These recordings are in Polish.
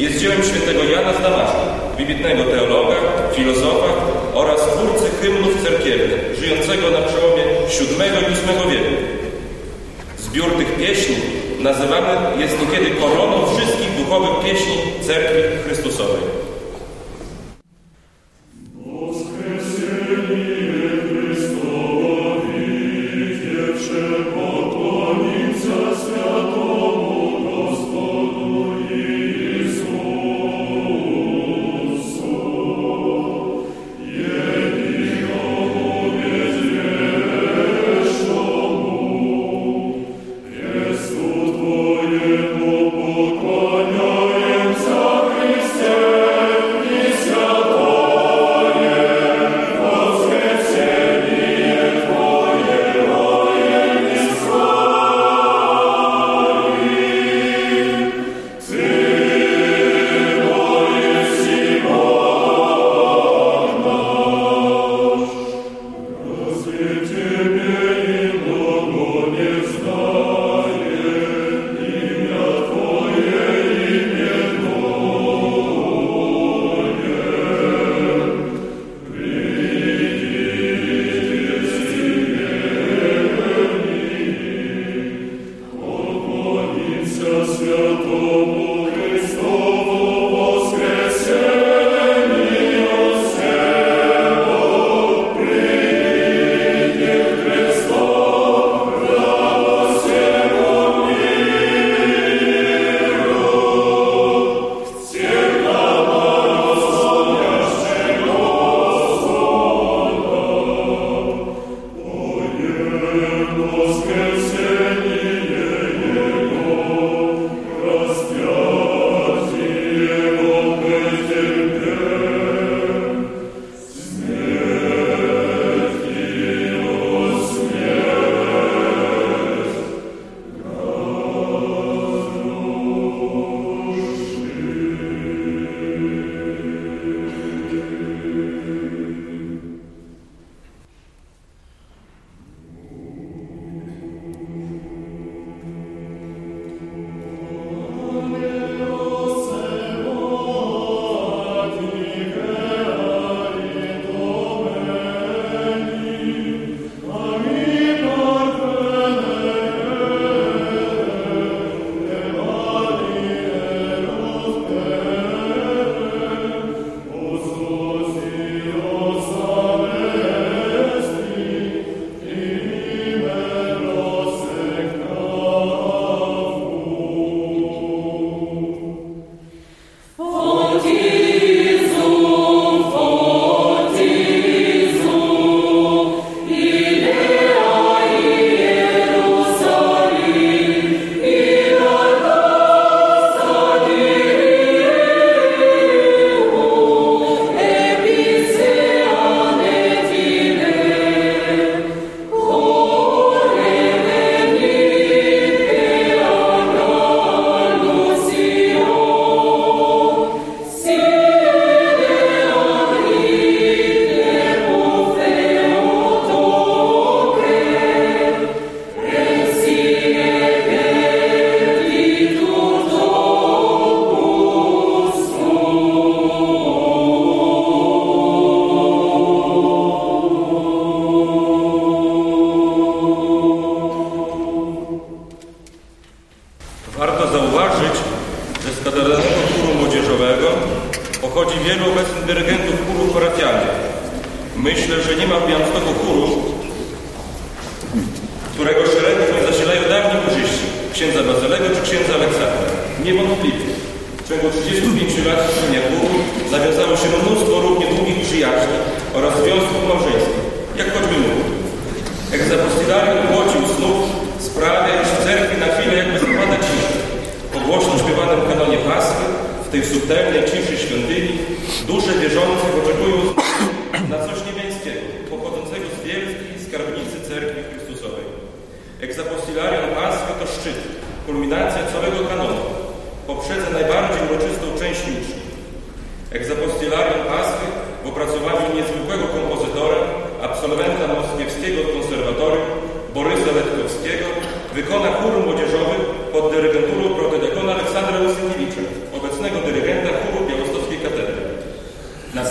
jest dziełem świętego Jana Zdamaśka, wybitnego teologa, filozofa oraz twórcy hymnów cerkiewnych, żyjącego na przełomie VII i VIII wieku. Zbiór tych pieśni nazywany jest niekiedy koroną wszystkich duchowych pieśni Cerkwi Chrystusowej.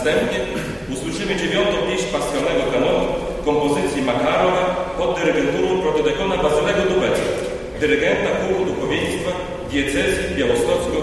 Następnie usłyszymy dziewiątą pieśń pasjonalnego kanonu kompozycji Makarowa pod dyrygenturą protodekona Bazylego Dubecka, dyrygenta kół duchowieństwa diecezji białostocko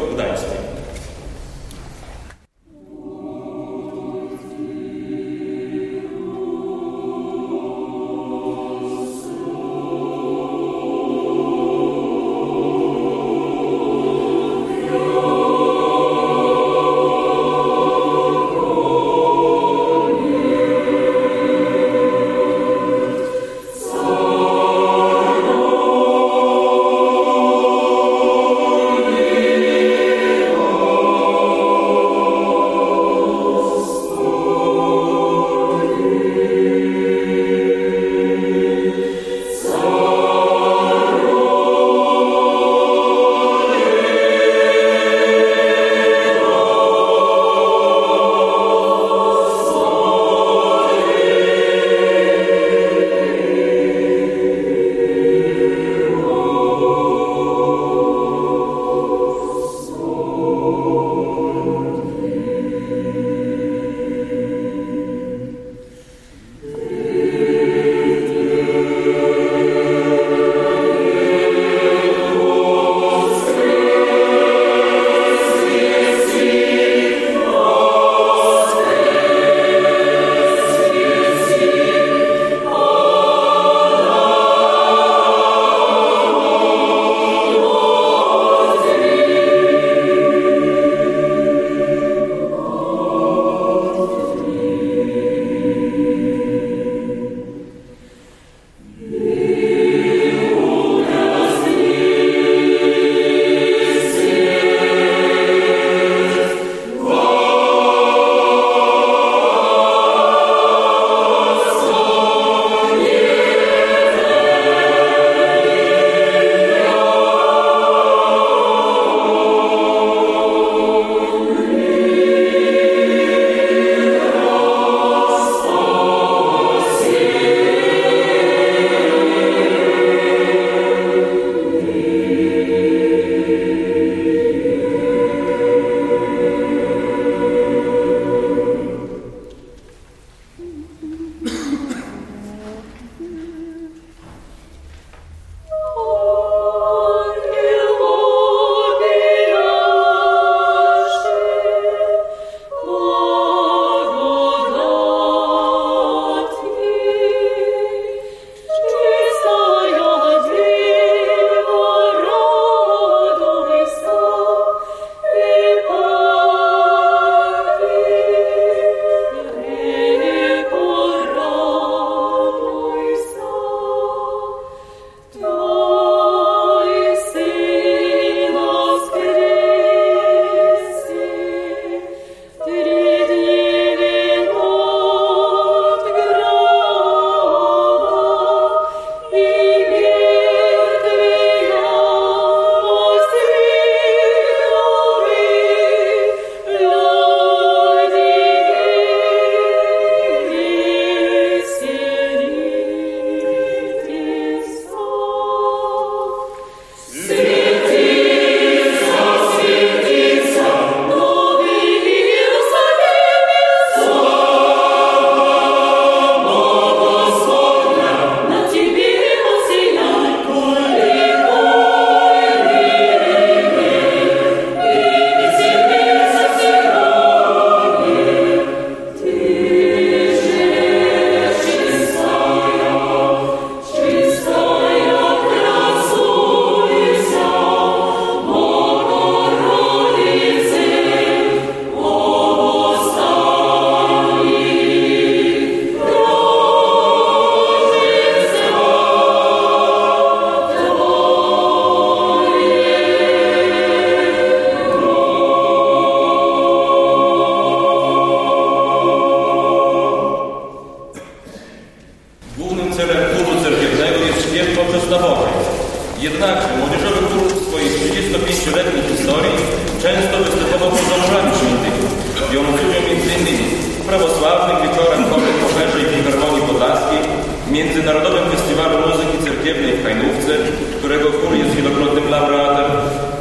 którego chór jest wielokrotnym laureatem,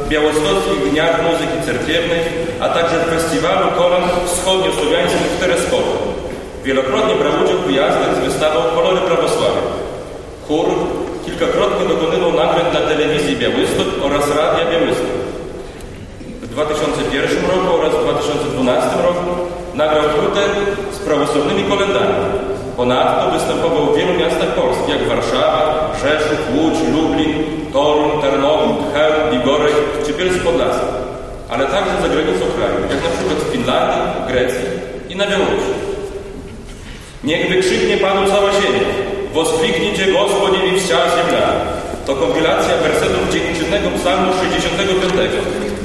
Białostockich Dniach Muzyki Cerkiewnej, a także Festiwalu Kolan Wschodniosłowiańskich w Terespolu. Wielokrotnie brał udział w wyjazdach z wystawą Kolory Prawosławia. Chór kilkakrotnie dokonywał nagrań dla telewizji Białystok oraz Radia Białystok. W 2001 roku oraz w 2012 roku nagrał płytę z prawosławnymi kolendami. Ponadto występował w wielu miastach Polski, jak Warszawa, Rzeszów, Łódź, Lublin, Toruń, Tarnowód, Chełm, Bigorek czy Bielsk Podlaski, ale także za granicą kraju, jak na przykład w Finlandii, Grecji i na Białorusi. Niech wykrzyknie Panu cała ziemia, woskliknijcie Gospodzie i wsia ziemia. To kompilacja wersetów dziękczynnego psalmu 65,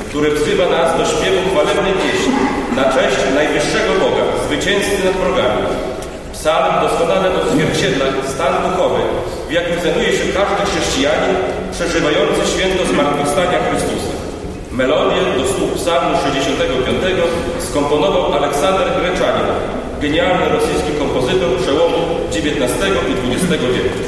który wzywa nas do śpiewu chwalebnej pieśni na cześć najwyższego Boga, zwycięzcy nad wrogami. Psalm doskonale odzwierciedla stan duchowy, w jakim znajduje się każdy chrześcijanin przeżywający święto zmartwychwstania Chrystusa. Melodię do słów psalmu 65 skomponował Aleksander Greczanin, genialny rosyjski kompozytor przełomu XIX i XX wieku.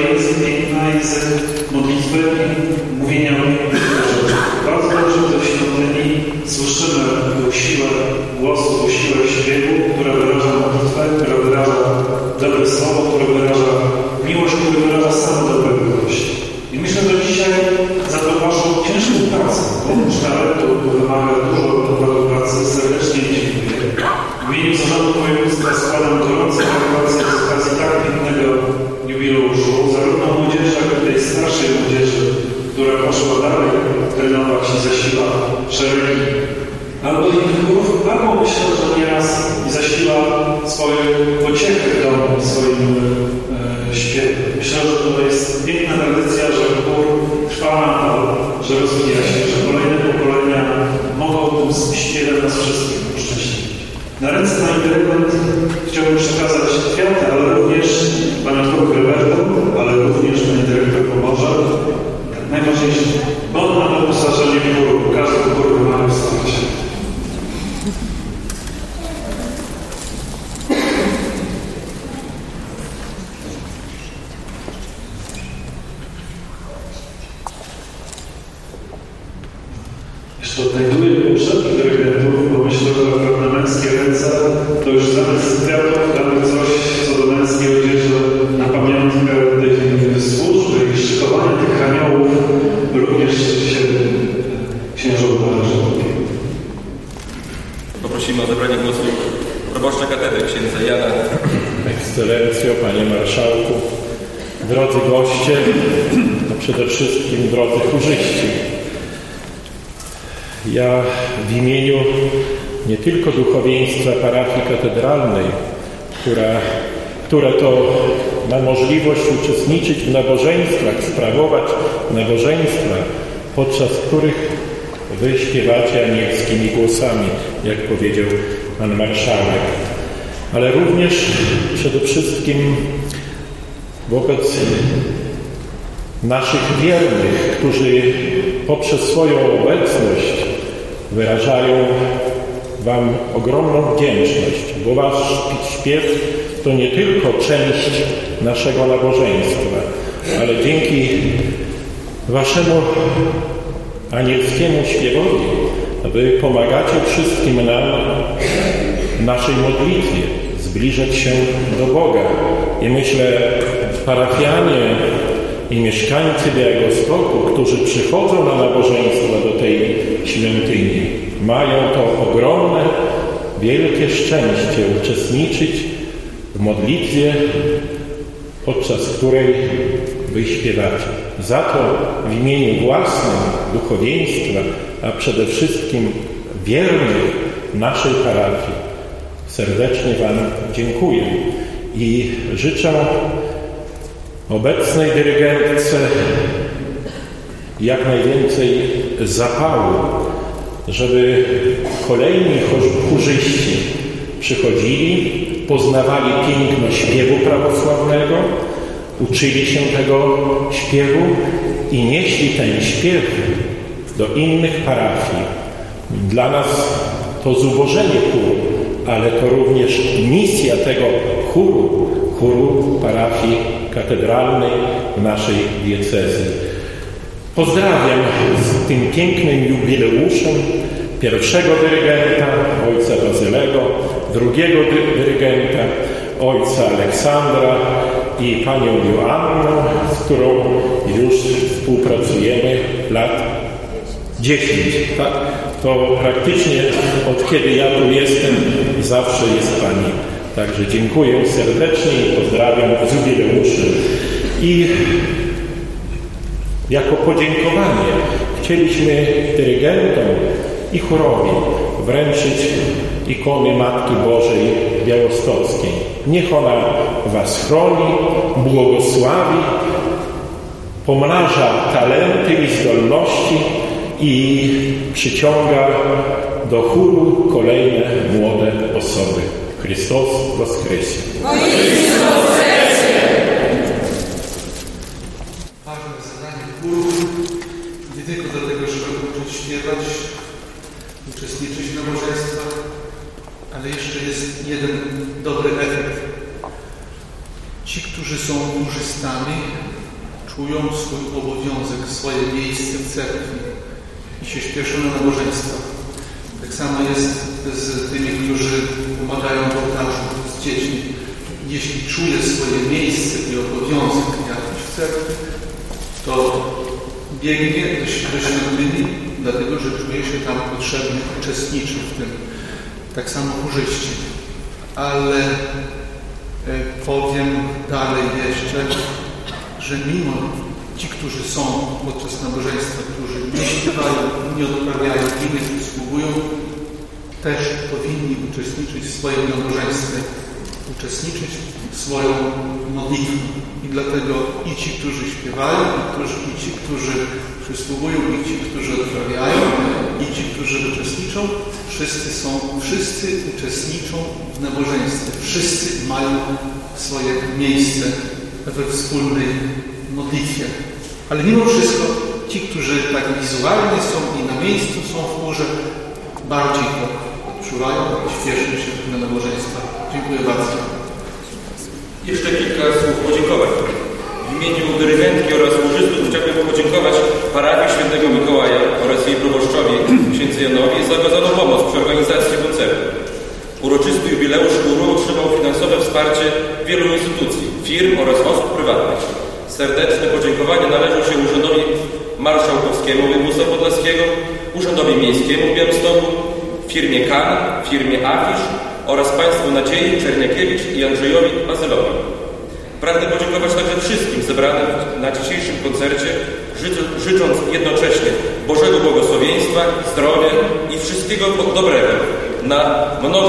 jest piękna jest modlitwy mówienia o nim. Bardzo dobrze to w świątyni słyszymy siłę głosu Odnajduje potrzeby dyrygentu, bo myślę, że naprawdę męskie ręce to już zamiast kwiatów, tam nie tylko duchowieństwa parafii katedralnej, która, które to ma możliwość uczestniczyć w nabożeństwach, sprawować nabożeństwa, podczas których wy śpiewacie anielskimi głosami, jak powiedział pan marszałek. Ale również przede wszystkim wobec naszych wiernych, którzy poprzez swoją obecność wyrażają Wam ogromną wdzięczność, bo Wasz śpiew to nie tylko część naszego nabożeństwa, ale dzięki Waszemu anielskiemu śpiewowi Wy pomagacie wszystkim nam w naszej modlitwie zbliżać się do Boga. I myślę, parafianie i mieszkańcy Białegostoku, którzy przychodzą na nabożeństwa do tej świątyni, mają to ogromne, wielkie szczęście uczestniczyć w modlitwie, podczas której wy śpiewacie. Za to w imieniu własnym duchowieństwa, a przede wszystkim wiernych naszej parafii serdecznie Wam dziękuję i życzę obecnej dyrygentce jak najwięcej zapału, żeby kolejni chórzyści przychodzili, poznawali piękno śpiewu prawosławnego, uczyli się tego śpiewu i nieśli ten śpiew do innych parafii. Dla nas to zubożenie chóru, ale to również misja tego chóru, chóru parafii katedralnej w naszej diecezji. Pozdrawiam z tym pięknym jubileuszem pierwszego dyrygenta, ojca Bazylego, drugiego dyrygenta, ojca Aleksandra i panią Joannę, z którą już współpracujemy lat 10, tak? To praktycznie od kiedy ja tu jestem, zawsze jest Pani. Także dziękuję serdecznie i pozdrawiam z jubileuszem. I jako podziękowanie chcieliśmy dyrygentom i chórowi wręczyć ikony Matki Bożej Białostockiej. Niech ona Was chroni, błogosławi, pomnaża talenty i zdolności i przyciąga do chóru kolejne młode osoby. Chrystus Woskresie. Ważne zadanie chóru nie tylko dlatego, żeby uczyć śpiewać, uczestniczyć w nabożeństwach, ale jeszcze jest jeden dobry efekt. Ci, którzy są chórzystami, czują swój obowiązek, swoje miejsce w cerkwi i się śpieszą na nabożeństwa. Tak samo jest z tymi, którzy pomagają w ołtarzu, z dziećmi. Jeśli czuje swoje miejsce i obowiązek jakiś cerkwi, to biegnie do, świątyni, dlatego że czuje się tam potrzebny, uczestniczy w tym. Tak samo chórzyści. Ale e, powiem dalej jeszcze, że mimo ci, którzy są podczas nabożeństwa, którzy nie śpiewają, nie odprawiają, nie przysługują, też powinni uczestniczyć w swoim nabożeństwie, uczestniczyć w swoją modlitwę. I dlatego i ci, którzy śpiewają, i, którzy, i ci, którzy przysługują, i ci, którzy odprawiają, i ci, którzy uczestniczą, wszyscy są, wszyscy uczestniczą w nabożeństwie. Wszyscy mają swoje miejsce we wspólnej modlitwie. Ale mimo wszystko ci, którzy tak wizualnie są i na miejscu są w chórze, bardziej to odczuwają i śpieszą się na nabożeństwa. Dziękuję bardzo. Jeszcze kilka słów podziękowań. W imieniu dyrygentki oraz chórzystów chciałbym podziękować parafii świętego Mikołaja oraz jej proboszczowi, księdzu Janowi, za okazaną pomoc przy organizacji koncertu. Uroczysty jubileusz chóru otrzymał finansowe wsparcie wielu instytucji, firm oraz osób prywatnych. Serdeczne podziękowanie należą się Urzędowi Marszałkowskiemu Województwa Podlaskiego, Urzędowi Miejskiemu w Białymstoku, firmie KAN, firmie AFISZ oraz Państwu Nadziei Czerniakiewicz i Andrzejowi Bazylowi. Pragnę podziękować także wszystkim zebranym na dzisiejszym koncercie, życząc jednocześnie Bożego błogosławieństwa, zdrowia i wszystkiego dobrego na mnoga.